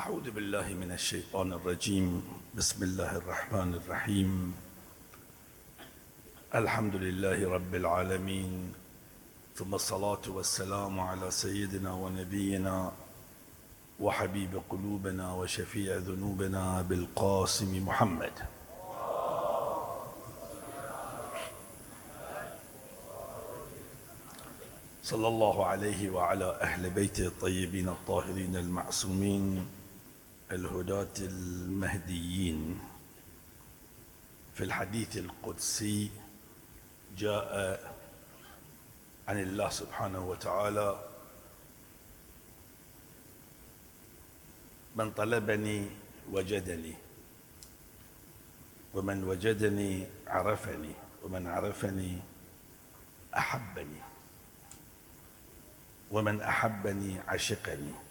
أعوذ بالله من الشيطان الرجيم. بسم الله الرحمن الرحيم. الحمد لله رب العالمين. ثم الصلاة والسلام على سيدنا ونبينا وحبيب قلوبنا وشفيع ذنوبنا بالقاسم محمد. صلى الله عليه وعلى أهل بيته الطيبين الطاهرين المعصومين. الهداة المهديين. في الحديث القدسي جاء عن الله سبحانه وتعالى من طلبني وجدني ومن وجدني عرفني ومن عرفني أحبني ومن أحبني عشقني.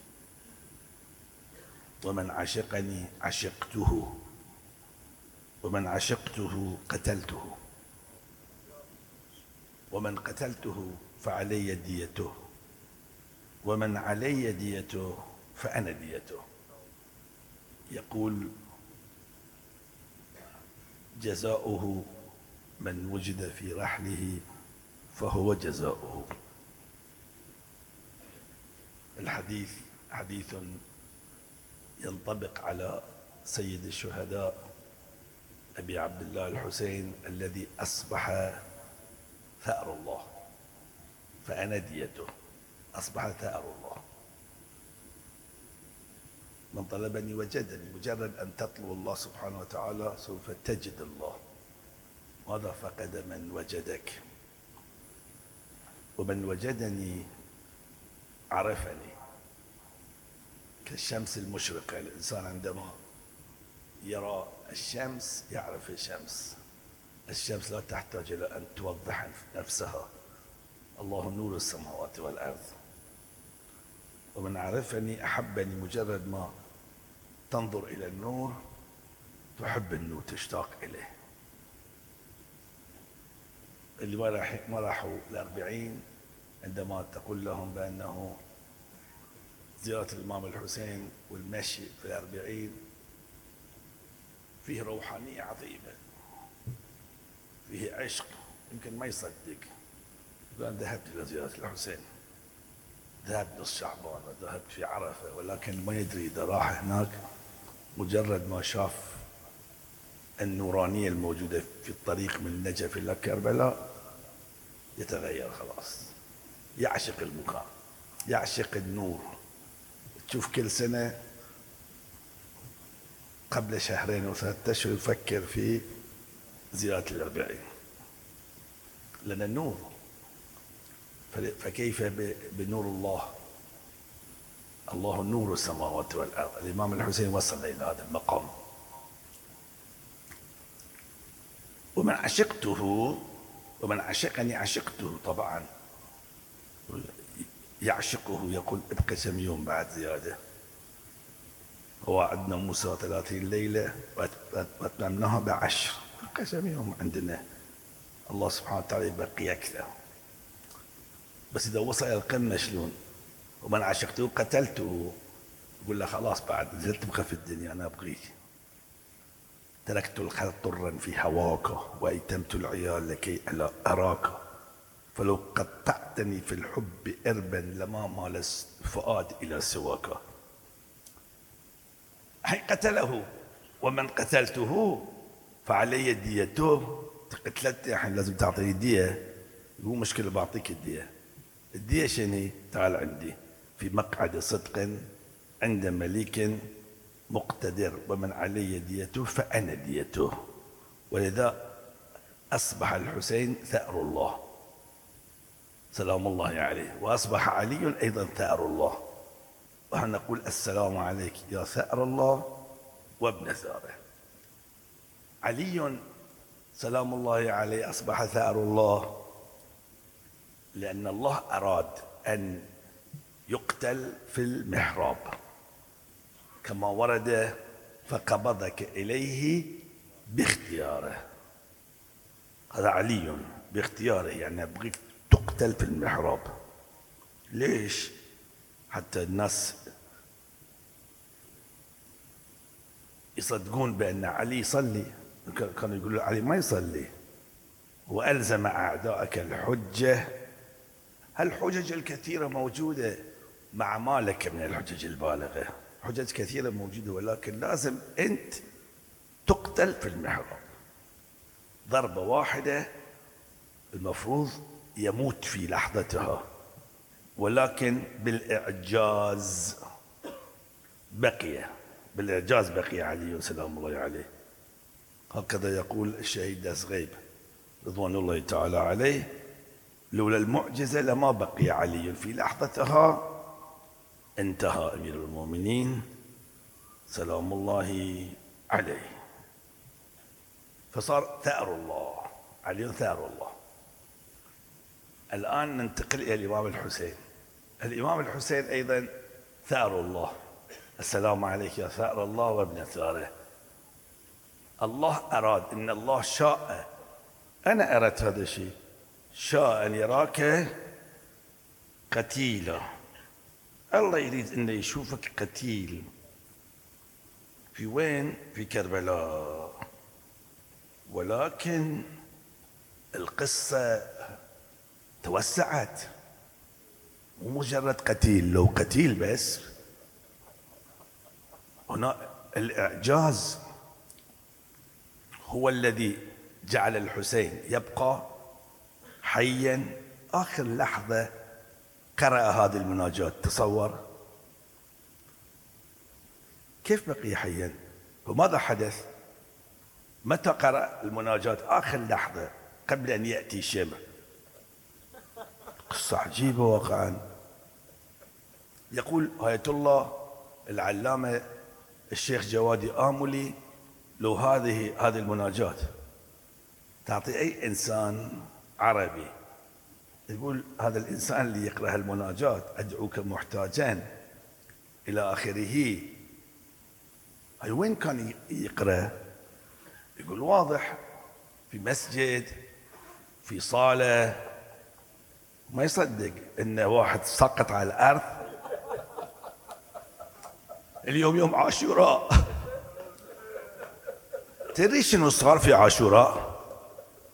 ومن عشقني عشقته ومن عشقته قتلته ومن قتلته فعلي ديته ومن علي ديته فأنا ديته. يقول جزاؤه من وجد في رحله فهو جزاؤه. الحديث حديث ينطبق على سيد الشهداء أبي عبد الله الحسين الذي أصبح ثأر الله فأنا ديته أصبح ثأر الله. من طلبني وجدني مجرد أن تطلب الله سبحانه وتعالى سوف تجد الله. ماذا فقد من وجدك؟ ومن وجدني عرفني. كالشمس المشرقة الإنسان عندما يرى الشمس يعرف الشمس. الشمس لا تحتاج إلى أن توضح نفسها. الله نور السماوات والأرض. ومن عرفني أحبني مجرد ما تنظر إلى النور تحب النور تشتاق إليه. اللي ما راح ما راحوا الأربعين عندما تقول لهم بأنه زيارة الإمام الحسين والمشي في الأربعين فيه روحانية عظيمة فيه عشق يمكن ما يصدق. يقول ذهبت إلى زيارة الحسين. ذهبت نص شعبان وذهبت في عرفة ولكن ما يدري إذا راح هناك. مجرد ما شاف النورانية الموجودة في الطريق من نجف إلى كربلاء يتغير خلاص. يعشق المكان يعشق النور. تشوف كل سنة قبل شهرين أو ثلاثة اشهر يفكر في زيارة الأربعين. لأن النور فكيف بنور الله؟ الله نور السماوات والأرض. الإمام الحسين وصل إلى هذا المقام. ومن عشقته ومن عشقني عشقته طبعا. يعشقه يقول ابقى كم يوم بعد زيادة. وعدنا موسى ثلاثين ليلة وأتممناها بعشر. ابقى كم يوم عندنا. الله سبحانه وتعالى يبقي أكثر. بس إذا وصل إلى القمة شلون؟ ومن عشقته قتلته. يقول له خلاص بعد نزلت تبقى في الدنيا أنا أبغيك. تركت الخلق طرا في هواك وأيتمت العيال لكي أراك. فلو قطعتني في الحب إربا لما مال الفؤاد إلى سواك. حين قتله ومن قتلته فعلي ديته قتلت الحين لازم تعطيني دية. مو مشكلة بعطيك الدية الدية شنو؟ تعال عندي. في مقعد صدق عند مليك مقتدر ومن علي ديته فأنا ديته ولذا أصبح الحسين ثأر الله. سلام الله عليه. وأصبح علي أيضا ثأر الله. نقول السلام عليك يا ثأر الله وابن ثأره. علي سلام الله عليه أصبح ثأر الله لأن الله أراد أن يقتل في المحراب. كما ورد فقبضك إليه باختياره. هذا علي باختياره يعني أبغيك تقتل في المحراب. ليش؟ حتى الناس يصدقون بأن علي يصلي. كانوا يقولوا علي ما يصلي. وألزم أعدائك الحجة. هالحجج الكثيرة موجودة مع مالك من الحجج البالغة. حجج كثيرة موجودة ولكن لازم أنت تقتل في المحراب. ضربة واحدة المفروض يموت في لحظتها. ولكن بالإعجاز بقي بالإعجاز بقي علي سلام الله عليه. هكذا يقول الشهيد داس غيب رضوان الله تعالى عليه. لولا المعجزة لما بقي علي في لحظتها. انتهى أمير المؤمنين. سلام الله عليه. فصار ثأر الله علي ثأر الله. الآن ننتقل إلى الإمام الحسين. الإمام الحسين أيضا ثأر الله. السلام عليك يا ثأر الله وابن ثأره. الله أراد إن الله شاء. أنا أردت هذا الشيء. شاء أن يراك قتيلا. الله يريد أن يشوفك قتيل. في وين؟ في كربلاء. ولكن القصة توسعت. مو مجرد قتيل لو قتيل بس. هنا الإعجاز هو الذي جعل الحسين يبقى حيا. آخر لحظة قرأ هذه المناجاة تصور. كيف بقي حيا؟ وماذا حدث؟ متى قرأ المناجاة آخر لحظة قبل أن يأتي الشمع قصة عجيبة واقعا. يقول آية الله العلامة الشيخ جوادي آملي لو هذه هذه المناجاة تعطي أي إنسان عربي يقول هذا الإنسان اللي يقرأ المناجاة أدعوك محتاجا إلى آخره. هاي وين كان يقرأ؟ يقول واضح في مسجد في صالة ما يصدق إن واحد سقط على الأرض. اليوم يوم عاشوراء. تدري شنو صار في عاشوراء؟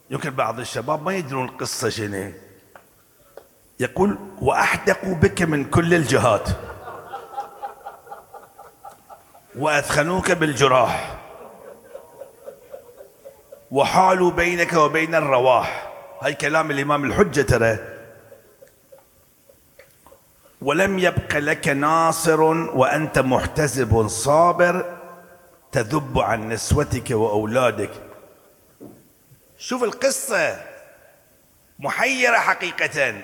يمكن بعض الشباب ما يدرون القصة شنو. يقول وأحدقوا بك من كل الجهات. وأثخنوك بالجراح. وحالوا بينك وبين الرواح. هاي كلام الإمام الحجة ترى. ولم يبق لك ناصر وأنت محتسب صابر تذب عن نسوتك وأولادك. شوف القصة محيرة حقيقة.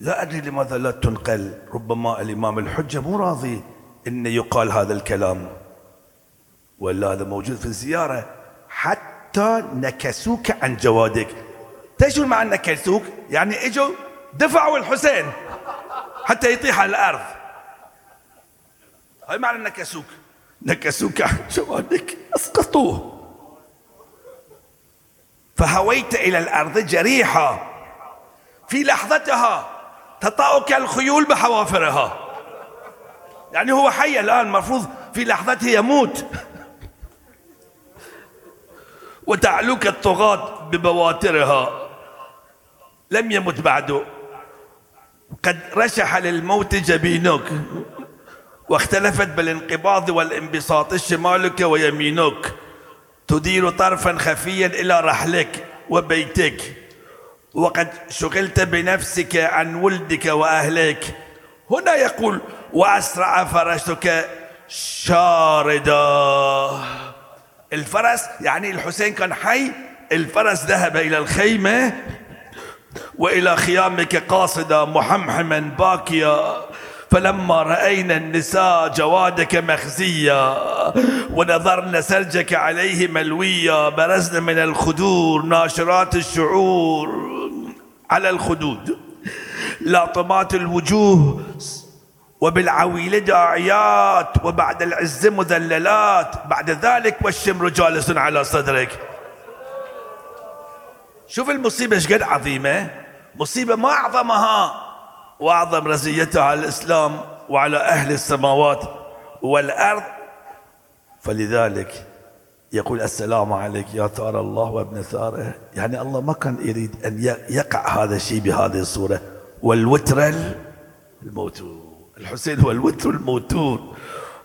لا أدري لماذا لا تنقل ربما الإمام الحجة مو راضي أن يقال هذا الكلام. ولا هذا موجود في الزيارة. حتى نكسوك عن جوادك. تشو معنى نكسوك يعني إجوا دفعوا الحسين. حتى يطيح على الأرض. هاي معنى نكسوك نكسوك عن جوادك أسقطوه. فهويت إلى الأرض جريحة. في لحظتها تطأك الخيول بحوافرها. يعني هو حي الآن المفروض في لحظته يموت. وتعلوك الطغاة ببواترها. لم يمت بعده. قد رشح للموت جبينك واختلفت بالانقباض والانبساط شمالك ويمينك. تدير طرفا خفيا إلى رحلك وبيتك. وقد شغلت بنفسك عن ولدك وأهلك. هنا يقول وأسرع فرسك شاردا. الفرس يعني الحسين كان حي الفرس ذهب إلى الخيمة وإلى خيامك قاصده محمحما باكيا فلما رأينا النساء جوادك مخزيا ونظرنا سرجك عليه ملويا برزنا من الخدور ناشرات الشعور على الخدود. لاطمات الوجوه وبالعويل داعيات وبعد العز مذللات بعد ذلك والشمر جالس على صدرك. شوف المصيبة إيش قد عظيمة. مصيبة ما أعظمها وأعظم رزيتها على الإسلام وعلى أهل السماوات والأرض. فلذلك يقول السلام عليك يا ثار الله وابن ثاره. يعني الله ما كان يريد أن يقع هذا الشيء بهذه الصورة. والوتر الموتور الحسين هو الوتر الموتور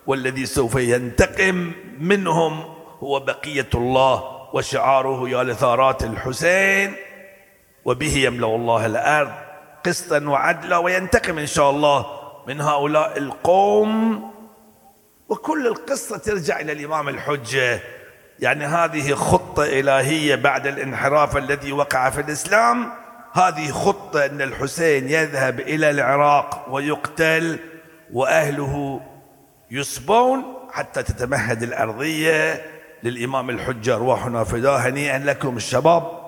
والذي سوف ينتقم منهم هو بقية الله وشعاره يا لثارات الحسين. وبه يملأ الله الأرض قسطا وعدلا وينتقم إن شاء الله من هؤلاء القوم. وكل القصة ترجع إلى الإمام الحجة. يعني هذه خطة إلهية بعد الانحراف الذي وقع في الإسلام. هذه خطة أن الحسين يذهب إلى العراق ويقتل وأهله يسبون حتى تتمهد الأرضية. للإمام الحجة أرواحنا فداه هنيئا لكم الشباب.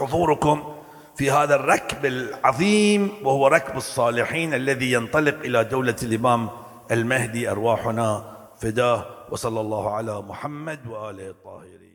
حضوركم في هذا الركب العظيم وهو ركب الصالحين الذي ينطلق إلى دولة الإمام المهدي أرواحنا فداه وصلى الله على محمد وآله الطاهرين.